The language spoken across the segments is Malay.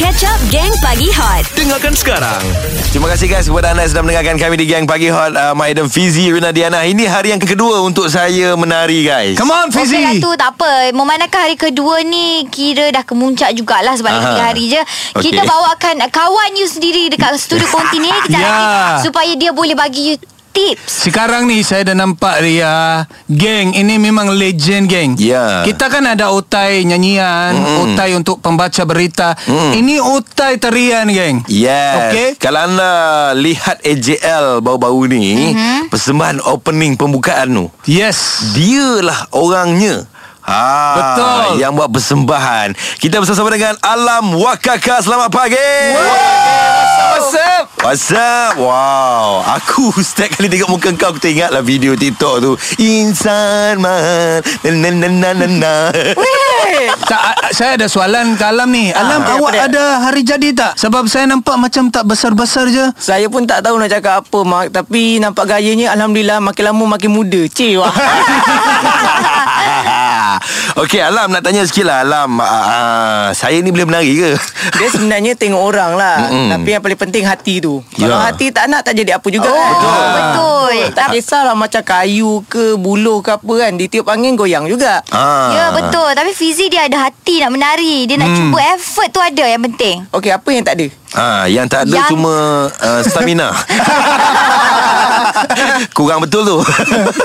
Catch Up Gang Pagi Hot. Dengarkan sekarang. Terima kasih guys kepada anda yang sedang mendengarkan kami di Gang Pagi Hot. Uh, My Adam Fizi, Rina Diana. Ini hari yang kedua untuk saya menari guys. Come on Okey lah Fizi tu tak apa. Memandangkan hari kedua ni? Kira dah kemuncak jugalah Sebab lagi Aha. tiga hari je. Kita bawakan Kawan you sendiri Dekat studio konti ni Ya. lagi Supaya dia boleh bagi you tips Sekarang ni saya dah nampak dia Geng ini memang legend geng Ya. Kita kan ada otai nyanyian Mm-mm. Otai untuk pembaca berita Mm. Ini otai tarian geng Yes Okey. Kalau anda lihat AJL baru-baru ni Mhm. Persembahan opening pembukaan tu Yes Dialah orangnya Ha, Betul. Yang buat persembahan. Kita bersama dengan Alam Wakaka. Selamat pagi. What's up? What's up? Wow. Aku setiap kali tengok muka kau Aku teringatlah video TikTok tu. Insan man. Na na na na na tak, a- saya ada soalan ke Alam ni. Alam Ah, awak apa dia? ada hari jadi tak? Sebab saya nampak macam tak besar-besar je. Saya pun tak tahu nak cakap apa Mak. Tapi nampak gayanya Alhamdulillah Makin lama makin muda. Cik wah Okey Alam nak tanya sikit lah Alam uh, Saya ni boleh menari ke? Dia sebenarnya tengok orang lah Mm-mm. Tapi yang paling penting hati tu Kalau Ya. hati tak nak Tak jadi apa juga Oh, kan betul. Tak kisahlah macam kayu ke Buluh ke apa kan Ditiup angin goyang juga Ah. Ya betul Tapi Fizi dia ada hati nak menari Dia nak cuba effort tu ada yang penting Okey apa yang tak ada Ah, yang tak ada Yang- cuma uh, stamina. Kurang betul tu.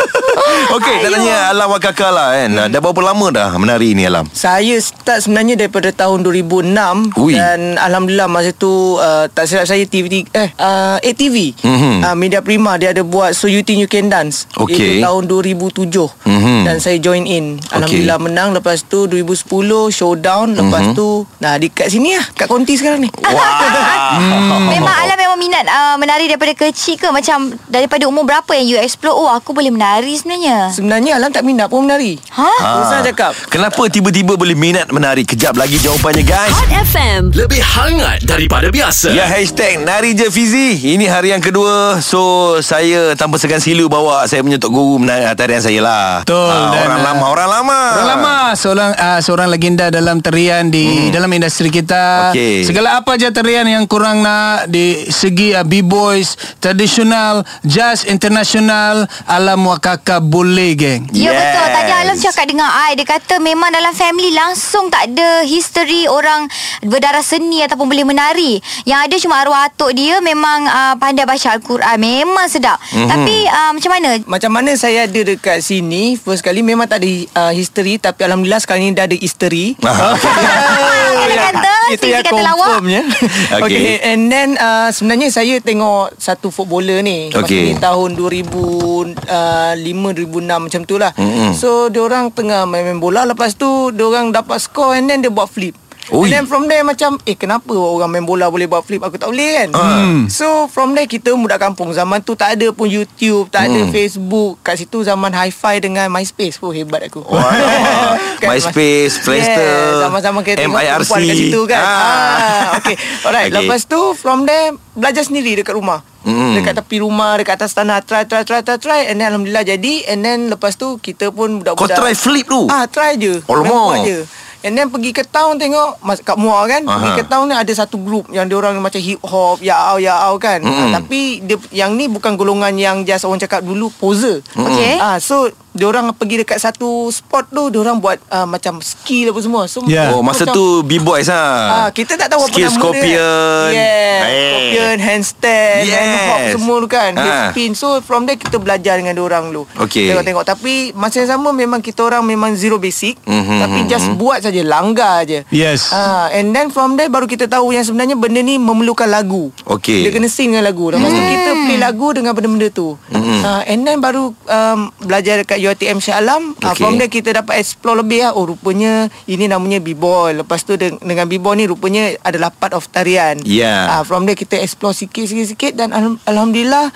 Okey, nak tanya Alam Wakaka lah kan. Hmm. Dah berapa lama dah menari ni Alam? Saya start sebenarnya daripada tahun 2006 Ui. dan alhamdulillah masa tu uh, tak silap saya TV eh uh, ATV Mhm. uh, Media Prima dia ada buat So You Think You Can Dance Okey. itu tahun 2007 Mhm. dan saya join in alhamdulillah menang lepas tu 2010 showdown lepas Mhm. tu nah di kat sini lah kat konti sekarang ni Wow. Memang Alam memang minat uh, menari daripada kecil ke Macam daripada umur berapa yang you explore Oh aku boleh menari sebenarnya sebenarnya alam tak minat pun menari Ha? Terus saya cakap Kenapa tiba-tiba boleh minat menari? Kejap lagi jawapannya guys. Hot FM Lebih hangat daripada biasa. Ya hashtag Nari je Fizi Ini hari yang kedua So saya tanpa segan silu bawa Saya punya Tok Guru menari tarian saya lah Betul, Ah, dan, Orang ah, lama Orang lama Orang lama seorang uh, seorang legenda dalam tarian di hmm. dalam industri kita. Okey. Segala apa je tarian yang kurang nak di segi uh, b-boys, tradisional, jazz international, alam wakaka boleh geng. Ya Yes. betul Tadi Alam cakap dengan I Dia kata memang dalam family Langsung tak ada history Orang berdarah seni Ataupun boleh menari. Yang ada cuma arwah atuk dia Memang uh, pandai baca Al-Quran. Memang sedap. Mhm. mm-hmm. Tapi uh, macam mana? Macam mana saya ada dekat sini First kali memang tak ada uh, history Tapi Alhamdulillah sekarang ni dah ada history. Dia kata Itu yang kata lawak confirmnya Okey. okay. okay And then uh, Sebenarnya saya tengok Satu footballer ni Masa ni tahun 2005-2006 Macam tu lah Mm-mm. So diorang tengah main-main bola Lepas tu Diorang dapat score And then dia buat flip Ui. And then from there macam Eh kenapa orang main bola boleh buat flip Aku tak boleh kan Hmm. So from there kita budak kampung Zaman tu tak ada pun YouTube Tak ada Hmm. Facebook Kat situ zaman hi-fi dengan MySpace Oh hebat aku Wow. MySpace, Friendster, yeah, Zaman-zaman kita tengok MIRC. perempuan kat situ kan Ah. ah. Okay Alright Okay. Lepas tu from there Belajar sendiri dekat rumah Hmm. Dekat tepi rumah Dekat atas tanah Try try try try try And then Alhamdulillah jadi And then lepas tu Kita pun Kau budak-budak try flip tu Ah try je Alamak. Je And then pergi ke town tengok mas, Kat Muar kan Aha. Pergi ke town ni ada satu group Yang dia orang macam hip hop Ya au ya au kan Mm-mm. ah, Tapi dia, Yang ni bukan golongan yang Just orang cakap dulu Poser Okey. ah, So Diorang pergi dekat satu spot tu Diorang buat uh, Macam skill apa semua so, Ya. Oh masa macam- tu B-boys lah Ah, kita tak tahu apa Skill nama scorpion dia. Yeah, Eh. scorpion, handstand, Yes. hop semua tu kan. Hip Ah. spin. So from there kita belajar dengan orang dulu. Okey. Tengok-tengok tapi masa yang sama memang kita orang memang zero basic Mhm, tapi mhm, just mhm. buat saja langgar je. Yes. Ah, and then from there baru kita tahu yang sebenarnya benda ni memerlukan lagu. Okey. Dia kena sing dengan lagu. Lepas tu kita play lagu dengan benda-benda tu. Mhm. Ah, and then baru um, belajar dekat UiTM Shah Alam. Ah, Okey. from there kita dapat explore lebih lah. Oh rupanya ini namanya B-boy. Lepas tu de- dengan B-boy ni rupanya adalah part of tarian. Yeah. Ah, from there kita explore sikit-sikit-sikit dan alham- alhamdulillah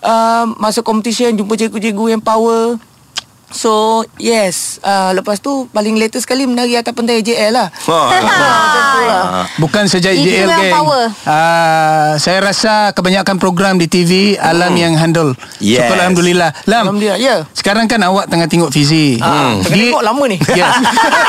um, masuk competition jumpa cikgu-cikgu yang power. So yes uh, Lepas tu Paling latest sekali Menari atas pentai JL lah Ha. Macam tu Ah. Bukan saja Itu JL memang geng. power. Uh, saya rasa kebanyakan program di TV Alam yang handle. Yes. Syukur Alhamdulillah. Lam. Alhamdulillah, ya. Sekarang kan awak tengah tengok Fizi. Ah, tengah tengok lama ni. Yes.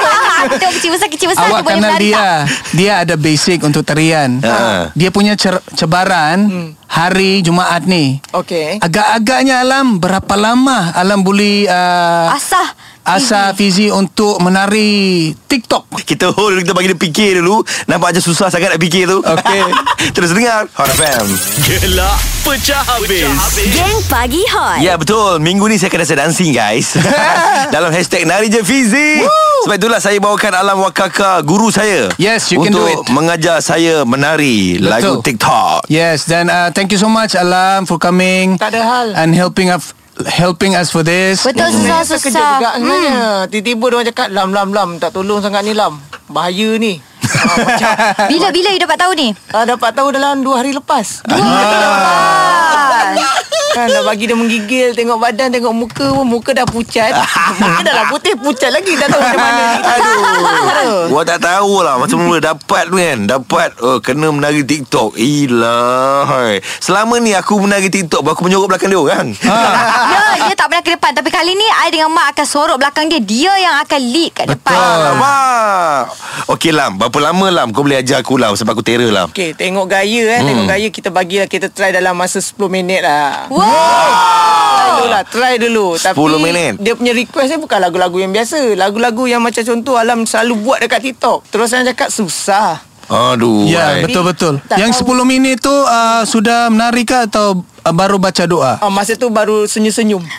Tengok kecil besar Kecil besar Awak kenal dia tak? Dia ada basic untuk tarian Ha. Dia punya cer- cabaran Hari Jumaat ni Okey. Agak-agaknya Alam Berapa lama Alam boleh uh, Asah Asa Fizi untuk menari TikTok Kita hold Kita bagi dia fikir dulu Nampak macam susah sangat nak fikir tu Okey. Terus dengar Hot FM Gelak pecah habis. Geng Pagi Hot. Ya betul Minggu ni saya akan rasa dancing guys Dalam hashtag Nari Je Fizi Sebab itulah saya bawakan Alam Wakaka Guru saya Yes, you can Untuk do it. mengajar saya menari Betul. Lagu TikTok Yes dan uh, thank you so much Alam for coming Tak ada hal. And helping us Helping us for this Betul Saya kerja juga sebenarnya. Tiba-tiba dia orang cakap, Lam, Lam, Lam. Tak tolong sangat ni, Lam. Bahaya ni. ah, macam, Bila-bila you dapat tahu ni? ah, dapat tahu dalam dua hari lepas. Ah. Kan dah bagi dia menggigil Tengok badan Tengok muka pun Muka dah pucat. Muka dah lah putih Pucat lagi Tak tahu macam mana. Aduh. Gua tak tahu lah Macam mula dapat tu kan. Dapat oh, Kena menari TikTok. Ilah Selama ni aku menari TikTok Aku menyorok belakang dia orang. Ya, dia tak pernah ke depan. Tapi kali ni I dengan Mak akan sorok belakang dia. Dia yang akan lead kat depan. Alamak Okey Lam. Berapa lama Lam Kau boleh ajar aku Lam Sebab aku terror Lam? Okay tengok gaya eh. Hmm. Tengok gaya Kita bagilah Kita try dalam masa 10 minit lah. Wow Try dulu lah Try dulu. 10 Tapi minit. Dia punya request ni Bukan lagu-lagu yang biasa. Lagu-lagu yang macam contoh Alam selalu buat dekat TikTok. Terus saya cakap Susah. Aduh Ya hai. betul-betul Yang tahu. 10 minit tu uh, Sudah menari ke Atau uh, baru baca doa? Ah, Masa tu baru senyum-senyum.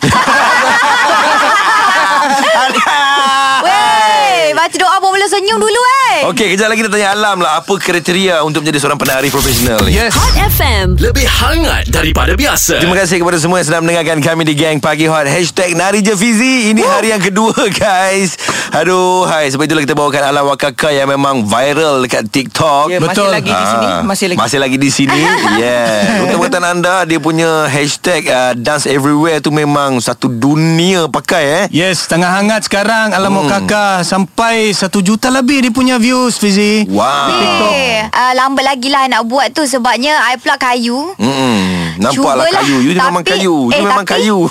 Wey Baca doa boleh senyum dulu eh. Okey kejap lagi kita tanya Alam lah Apa kriteria Untuk menjadi seorang penari profesional ni? Yes. Hot FM. Lebih hangat daripada biasa. Terima kasih kepada semua yang sedang mendengarkan kami di Gang Pagi Hot. Hashtag Nari Je Fizi. Ini hari yang kedua guys. Aduh hai. Sebab itulah kita bawakan Alam Wakaka Yang memang viral dekat TikTok. Ya, Betul. Masih lagi di sini Ah, Masih lagi. Masih lagi di sini. Yeah Untuk berkatan anda Dia punya hashtag uh, Dance Everywhere tu memang Satu dunia pakai eh. Yes tengah hangat sekarang Alam hmm. kakak Sampai satu juta lebih Dia punya views Fizi. Wow. Eh, uh, lambat lagi lah nak buat tu sebabnya I pula kayu. Mm-mm. Nampaklah Cubalah. kayu. You ni memang Tapi- kayu. You eh, memang tapi- kayu.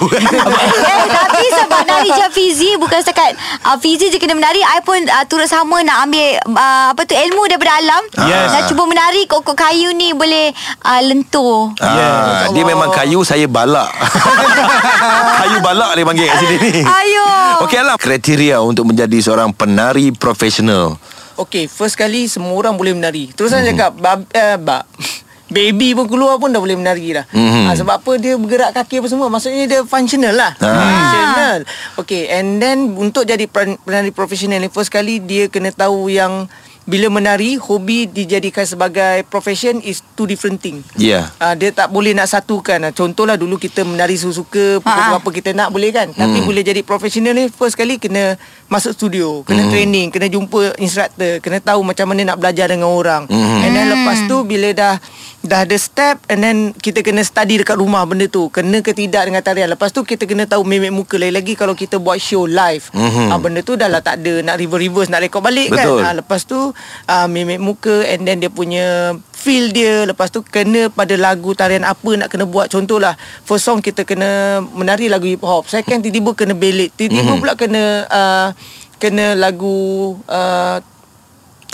Eh, tapi sebab nari je Fizi. Bukan setakat uh, Fizi je kena menari. I pun uh, turut sama Nak ambil uh, Apa tu Ilmu daripada alam. Yes. Nak cuba menari Kokok kayu ni Boleh uh, lentur. Ah, dia memang kayu Saya balak. Kayu balak dia panggil kat sini. Ni Ayo Okey Alam. Kriteria untuk menjadi seorang penari profesional. Okay first kali Semua orang boleh menari. Terus saya Mhm. cakap bab, eh, bab, Baby pun keluar pun dah boleh menari dah. Mhm. ha, Sebab apa? Dia bergerak kaki apa semua. Maksudnya dia functional lah. Ah. Functional. Okay and then Untuk jadi pen- penari profesional ni First kali dia kena tahu yang Bila menari Hobi dijadikan sebagai profession Is two different thing. Ya. Uh, dia tak boleh nak satukan. Uh, Contohlah dulu kita menari suka-suka Ha, ha. Apa kita nak boleh kan? Tapi boleh jadi profesional ni First kali kena masuk studio Kena training Kena jumpa instructor Kena tahu macam mana nak belajar dengan orang. And then lepas tu Bila dah Dah ada step And then kita kena study dekat rumah benda tu. Kena ke tidak dengan tarian. Lepas tu kita kena tahu mimik muka. Lagi-lagi kalau kita buat show live. Mhm. uh, Benda tu dah lah tak ada. Nak reverse-reverse Nak rekod balik Betul. kan uh, Lepas tu uh, mimik muka And then dia punya feel dia. Lepas tu kena pada lagu tarian apa nak kena buat. Contohlah First song kita kena menari lagu hip hop. Second tiba-tiba kena ballad. Tiba-tiba Mhm. mm-hmm. pula kena uh, Kena lagu uh,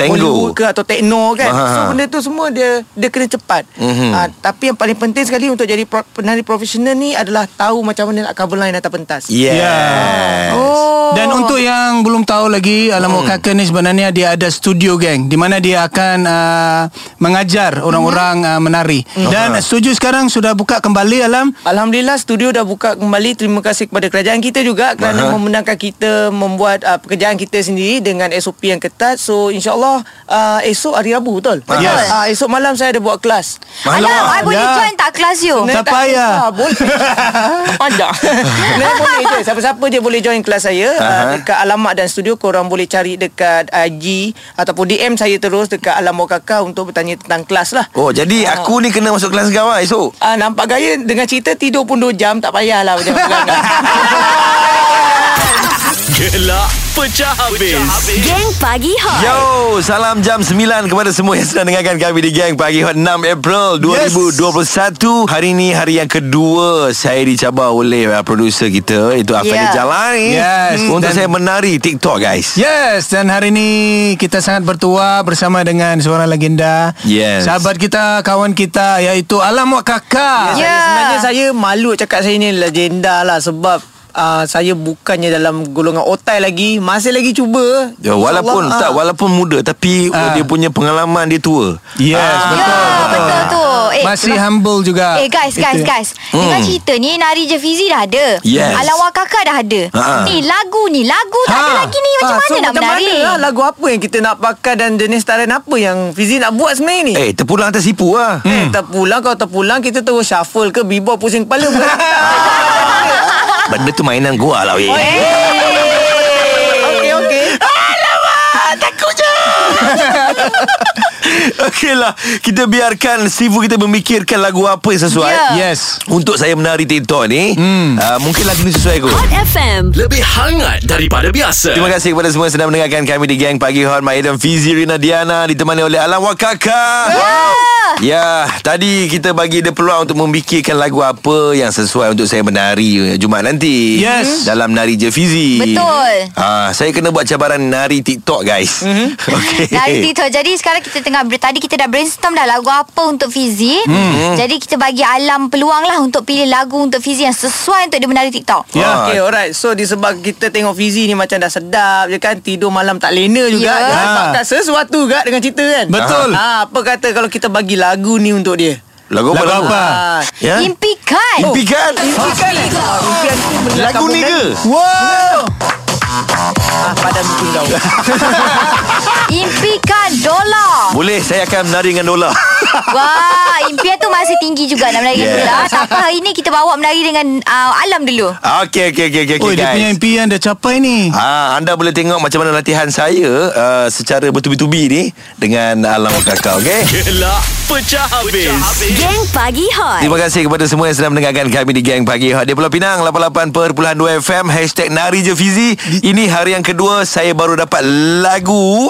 Tango. Bollywood ke atau techno kan. Ah. So benda tu semua dia dia kena cepat. Mhm. uh, Tapi yang paling penting sekali Untuk jadi pro, penari profesional ni Adalah tahu macam mana nak cover line atas pentas. Yes. Oh Dan untuk yang belum tahu lagi Alam hmm. Kakak ni sebenarnya dia ada studio geng di mana dia akan uh, mengajar orang-orang uh, menari. Dan studio sekarang sudah buka kembali Alam. Alhamdulillah studio dah buka kembali Terima kasih kepada kerajaan kita juga Kerana Aha. membenarkan kita Membuat uh, pekerjaan kita sendiri Dengan SOP yang ketat So insyaAllah uh, Esok hari Rabu betul? Yes. uh, Esok malam saya ada buat kelas Malam. Alam I boleh Ya. join tak kelas you Tak Sebenarnya payah. Boleh Panjang boleh je Siapa-siapa je boleh join kelas saya uh, Aha. Dekat alamat dan studio Korang boleh cari dekat IG Ataupun DM saya terus Dekat Alam Wakaka Untuk bertanya tentang kelas lah Oh jadi aku ni kena masuk kelas kau lah esok Ah nampak gaya dengan cerita tidur pun 2 jam tak payahlah macam pegangan. Gelak pecah habis. Geng Pagi Hot Yo, salam jam 9 kepada semua yang sedang dengarkan kami di Gang Pagi Hot 6 April 2021. Hari ini hari yang kedua saya dicabar oleh uh, producer kita itu Afandi Yeah. Jalani Yes, untuk dan- saya menari TikTok guys. Yes dan hari ini kita sangat bertuah bersama dengan seorang legenda Yes. Sahabat kita, kawan kita iaitu Alam Wak Kakak Ya. Saya, sebenarnya saya malu cakap saya ni legenda lah sebab uh, saya bukannya dalam golongan otai lagi, masih lagi cuba. Ya, walaupun InsyaAllah, tak walaupun muda tapi Ah. dia punya pengalaman dia tua. Yes, Ah. betul, Ya, betul. betul tu. Eh, Masih lepas- humble juga Eh guys, guys, Itu. guys. Dengar cerita ni Nari je Fizi dah ada. Yes. Alawak kakak dah ada. Ha. Ni lagu ni, lagu tak ada Ha. lagi ni macam Ah, mana so nak macam menari? mana lah lagu apa yang kita nak pakai dan jenis tarian apa yang Fizi nak buat sebenarnya ni? Eh, terpulang tersipu lah. Eh, terpulang kalau terpulang kita terus shuffle ke bebop pusing kepala bukan? Benda tu mainan gua lah weh. Okey okey. Okeylah Kita biarkan Sifu kita memikirkan lagu apa yang sesuai Ya. Yes Untuk saya menari TikTok ni hmm. uh, Mungkin lagu ni sesuai kot Hot FM Lebih hangat daripada biasa. Terima kasih kepada semua yang sedang mendengarkan kami di Gang Pagi Hot Mak Adam Fizi Rina Diana Ditemani oleh Alam Wakaka Ya, tadi kita bagi dia peluang untuk memikirkan lagu apa yang sesuai untuk saya menari Jumaat nanti. Yes. Dalam Nari Je Fizi. Betul. Ah, saya kena buat cabaran nari TikTok guys. Mm-hmm. Okey. Dari TikTok Jadi sekarang kita tengah Tadi kita dah brainstorm dah Lagu apa untuk Fizi hmm. Jadi kita bagi Alam peluang lah Untuk pilih lagu untuk Fizi Yang sesuai untuk dia menari TikTok Ya. Ah. Okay alright So disebab kita tengok Fizi ni Macam dah sedap je kan Tidur malam tak lena juga. Dia Ha. Sebabkan sesuatu juga dengan cerita kan Betul. ha, Apa kata kalau kita bagi lagu ni untuk dia Lagu apa? Lagu apa? ha. Ya? Impikan Impikan. Impikan ha, Impian tu benda Lagu ni ke? Wow ha, Padan bikin kau Impikan dolar Boleh saya akan menari dengan Dola. Wah Impian tu masih tinggi juga Nak menari dengan dolar Tak apa hari ni kita bawa menari dengan uh, Alam dulu. Okey okey okey okey Oh, dia punya guys. impian dah capai ni. Ah, anda boleh tengok macam mana latihan saya uh, secara bertubi-tubi ni dengan Alam Kakak, okey? Gelak pecah habis. Geng Pagi Hot. Terima kasih kepada semua yang sedang mendengarkan kami di Gang Pagi Hot. Di Pulau Pinang 88.2 FM Hashtag Nari Je Fizi. Ini hari yang kedua Saya baru dapat lagu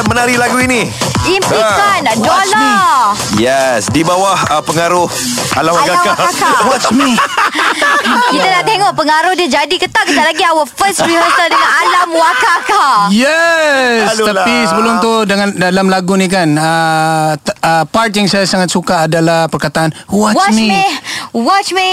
Akan menari lagu ini. Impikan Ah, dolar Yes Di bawah uh, pengaruh Alam Kakak. Kakak. Watch me. Kita nak tengok pengaruh dia jadi ke tak. Kejap lagi our first rehearsal dengan Alam Wakaka Yes Aduh Tapi lah. sebelum tu dengan Dalam lagu ni kan uh, t- uh, Part yang saya sangat suka adalah Perkataan Watch, Watch me, me Watch me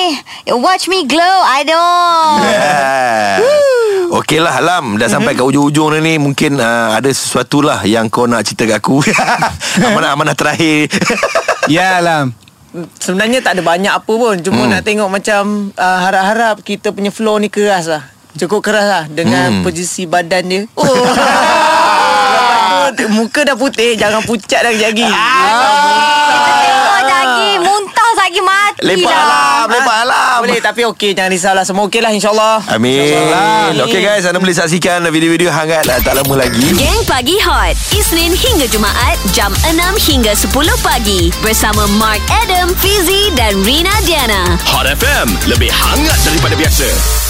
Watch me glow I don't Yeah. Okey lah Alam. Dah sampai ke ujung-ujung dah ni Mungkin uh, ada sesuatu lah Yang kau nak cerita kat aku. Amanah-amanah terakhir. Ya Alam. Sebenarnya tak ada banyak apa pun. Cuma Hmm. nak tengok macam uh, Harap-harap kita punya flow ni keras lah. Cukup keras lah Dengan Hmm. posisi badan dia. Oh. Muka dah putih Jangan pucat dah lagi Kita tengok lagi Muntah lagi mati Lepak dah Alam Lepak Alam. Boleh tapi okey Jangan risaulah Semua okey lah insyaAllah. Amin. InsyaAllah. Okey guys Anda boleh saksikan Video-video hangat lah. Tak lama lagi. Geng Pagi Hot Isnin hingga Jumaat Jam 6 hingga 10 pagi. Bersama Mark Adam Fizi dan Rina Diana. Hot FM. Lebih hangat daripada biasa.